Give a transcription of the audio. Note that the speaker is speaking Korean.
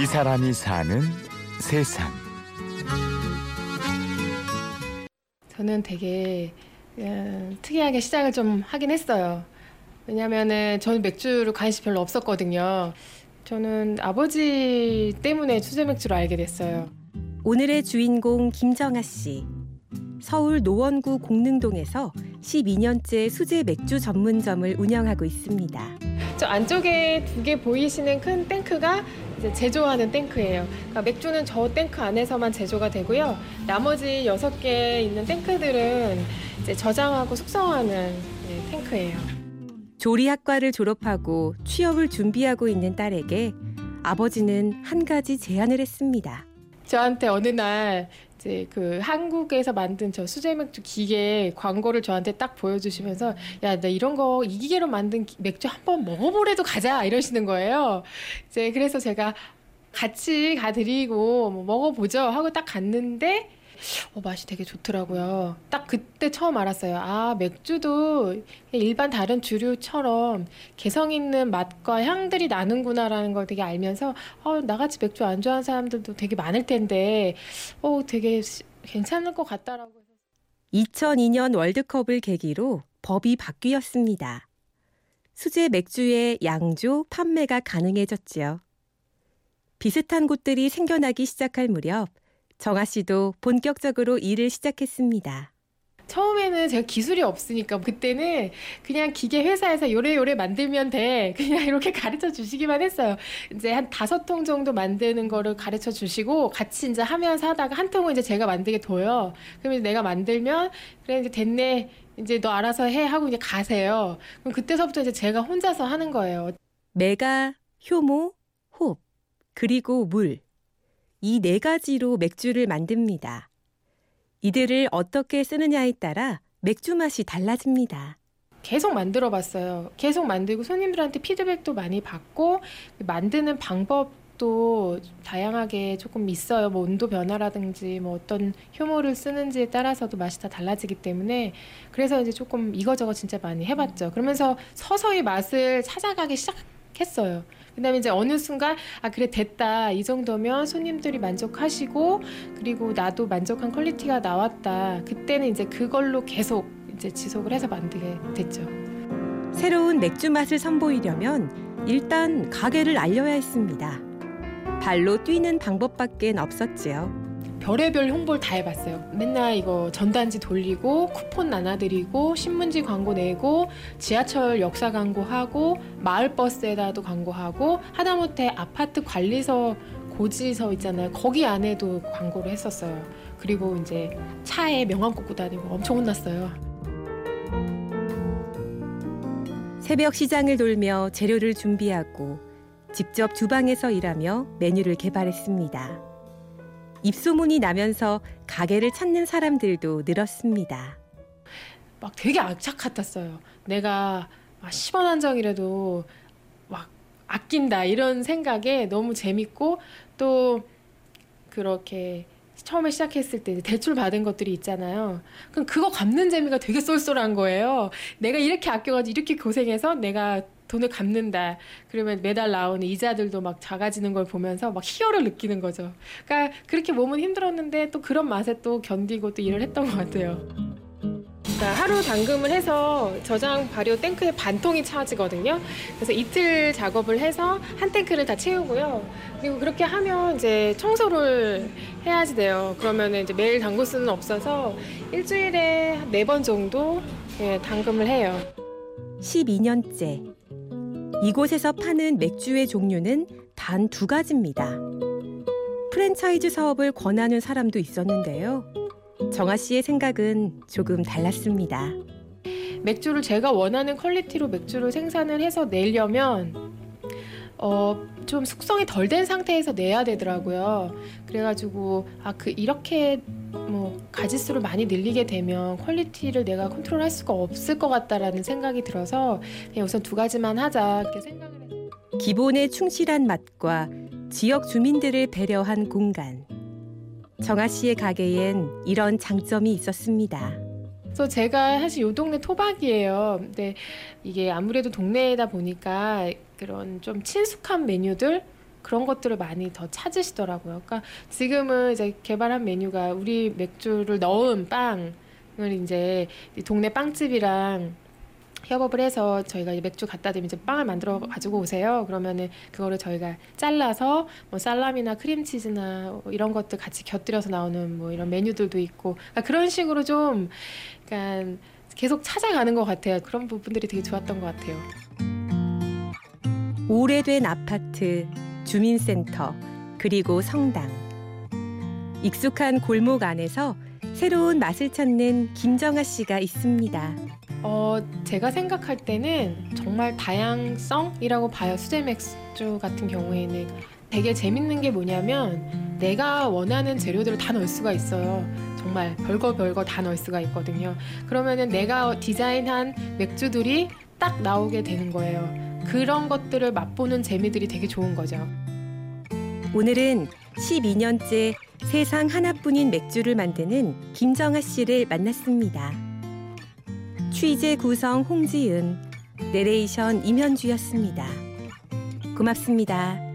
이 사람이 사는 세상. 저는 되게 음, 특이하게 시작을 좀 하긴 했어요. 왜냐면은 저는 맥주를 관심이 별로 없었거든요. 저는 아버지 때문에 수제 맥주를 알게 됐어요. 오늘의 주인공 김정아 씨. 서울 노원구 공릉동에서 12년째 수제 맥주 전문점을 운영하고 있습니다. 저 안쪽에 두 개 보이시는 큰 탱크가 제조하는 탱크예요. 그러니까 맥주는 저 탱크 안에서만 제조가 되고요. 나머지 여섯 개 있는 탱크들은 저장하고 숙성하는 네, 탱크예요. 조리학과를 졸업하고 취업을 준비하고 있는 딸에게 아버지는 한 가지 제안을 했습니다. 저한테 어느 날 이제 그 한국에서 만든 저 수제 맥주 기계 광고를 저한테 딱 보여주시면서 야 나 이런 거 이 기계로 만든 맥주 한번 먹어보래도 가자 이러시는 거예요. 이제 그래서 제가 같이 가드리고 뭐 먹어보죠 하고 딱 갔는데 어, 맛이 되게 좋더라고요. 딱 그때 처음 알았어요. 아, 맥주도 일반 다른 주류처럼 개성 있는 맛과 향들이 나는구나라는 걸 되게 알면서 어, 나같이 맥주 안 좋아하는 사람들도 되게 많을 텐데 어, 되게 괜찮을 것 같다라고. 2002년 월드컵을 계기로 법이 바뀌었습니다. 수제 맥주의 양조 판매가 가능해졌지요. 비슷한 곳들이 생겨나기 시작할 무렵 정아 씨도 본격적으로 일을 시작했습니다. 처음에는 제가 기술이 없으니까 그때는 그냥 기계 회사에서 요래 요래 만들면 돼. 그냥 이렇게 가르쳐 주시기만 했어요. 이제 한 다섯 통 정도 만드는 거를 가르쳐 주시고 같이 이제 하면서 하다가 한 통은 이제 제가 만들게 둬요. 그러면 내가 만들면 그래 이제 됐네. 이제 너 알아서 해 하고 이제 가세요. 그럼 그때서부터 이제 제가 혼자서 하는 거예요. 메가, 효모, 홉, 그리고 물. 이 네 가지로 맥주를 만듭니다. 이들을 어떻게 쓰느냐에 따라 맥주 맛이 달라집니다. 계속 만들어 봤어요. 계속 만들고 손님들한테 피드백도 많이 받고 만드는 방법도 다양하게 조금 있어요. 뭐 온도 변화라든지 뭐 어떤 효모를 쓰는지에 따라서도 맛이 다 달라지기 때문에 그래서 이제 조금 이거저거 진짜 많이 해봤죠. 그러면서 서서히 맛을 찾아가기 시작 했어요. 그다음에 이제 어느 순간 아 그래 됐다 이 정도면 손님들이 만족하시고 그리고 나도 만족한 quality가 나왔다 그때는 이제 그걸로 계속 이제 지속을 해서 만들게 됐죠. 새로운 맥주 맛을 선보이려면 일단 가게를 알려야 했습니다. 발로 뛰는 방법밖엔 없었지요. 별의별 홍보를 다 해봤어요. 맨날 이거 전단지 돌리고 쿠폰 나눠드리고 신문지 광고 내고 지하철 역사 광고하고 마을버스에다도 광고하고 하다못해 아파트 관리서 고지서 있잖아요. 거기 안에도 광고를 했었어요. 그리고 이제 차에 명함 꽂고 다니고 엄청 혼났어요. 새벽 시장을 돌며 재료를 준비하고 직접 주방에서 일하며 메뉴를 개발했습니다. 입소문이 나면서 가게를 찾는 사람들도 늘었습니다. 막 되게 악착 같았어요. 내가 10원 한 장이라도 막 아낀다 이런 생각에 너무 재밌고 또 그렇게 처음에 시작했을 때 대출 받은 것들이 있잖아요. 그럼 그거 갚는 재미가 되게 쏠쏠한 거예요. 내가 이렇게 아껴가지고 이렇게 고생해서 내가 돈을 갚는다. 그러면 매달 나오는 이자들도 막 작아지는 걸 보면서 막 희열을 느끼는 거죠. 그러니까 그렇게 몸은 힘들었는데 또 그런 맛에 또 견디고 또 일을 했던 것 같아요. 그러니까 하루 당금을 해서 저장 발효 탱크에 반 통이 차지거든요. 그래서 이틀 작업을 해서 한 탱크를 다 채우고요. 그리고 그렇게 하면 이제 청소를 해야지 돼요. 그러면 이제 매일 담글 수는 없어서 일주일에 네 번 정도 예, 당금을 해요. 12년째 이곳에서 파는 맥주의 종류는 단 두 가지입니다. 프랜차이즈 사업을 권하는 사람도 있었는데요. 정아 씨의 생각은 조금 달랐습니다. 맥주를 제가 원하는 퀄리티로 맥주를 생산을 해서 내려면 어, 좀 숙성이 덜 된 상태에서 내야 되더라고요. 그래가지고 아 그 이렇게 뭐 가지수를 많이 늘리게 되면 quality를 내가 컨트롤할 수가 없을 것 같다라는 생각이 들어서 그냥 우선 두 가지만 하자 이렇게 생각을 했어요. 기본에 충실한 맛과 지역 주민들을 배려한 공간. 정아 씨의 가게엔 이런 장점이 있었습니다. 그래서 제가 사실 요 동네 토박이에요. 근데 이게 아무래도 동네다 보니까 그런 좀 친숙한 메뉴들 그런 것들을 많이 더 찾으시더라고요. 그러니까 지금은 이제 개발한 메뉴가 우리 맥주를 넣은 빵을 이제 동네 빵집이랑 협업을 해서 저희가 맥주 갖다 드리면 이제 빵을 만들어 가지고 오세요. 그러면은 그거를 저희가 잘라서 뭐 살라미나 크림치즈나 뭐 이런 것들 같이 곁들여서 나오는 뭐 이런 메뉴들도 있고 그러니까 그런 식으로 좀 그러니까 계속 찾아가는 것 같아요. 그런 부분들이 되게 좋았던 것 같아요. 오래된 아파트, 주민센터, 그리고 성당. 익숙한 골목 안에서 새로운 맛을 찾는 김정아 씨가 있습니다. 어, 제가 생각할 때는 정말 다양성이라고 봐요. 수제 맥주 같은 경우에는 되게 재밌는 게 뭐냐면 내가 원하는 재료들을 다 넣을 수가 있어요. 정말 별거 별거 다 넣을 수가 있거든요. 그러면은 내가 디자인한 맥주들이 딱 나오게 되는 거예요. 그런 것들을 맛보는 재미들이 되게 좋은 거죠. 오늘은 12년째 세상 하나뿐인 맥주를 만드는 김정아 씨를 만났습니다. 취재 구성 홍지은, 내레이션 임현주였습니다. 고맙습니다.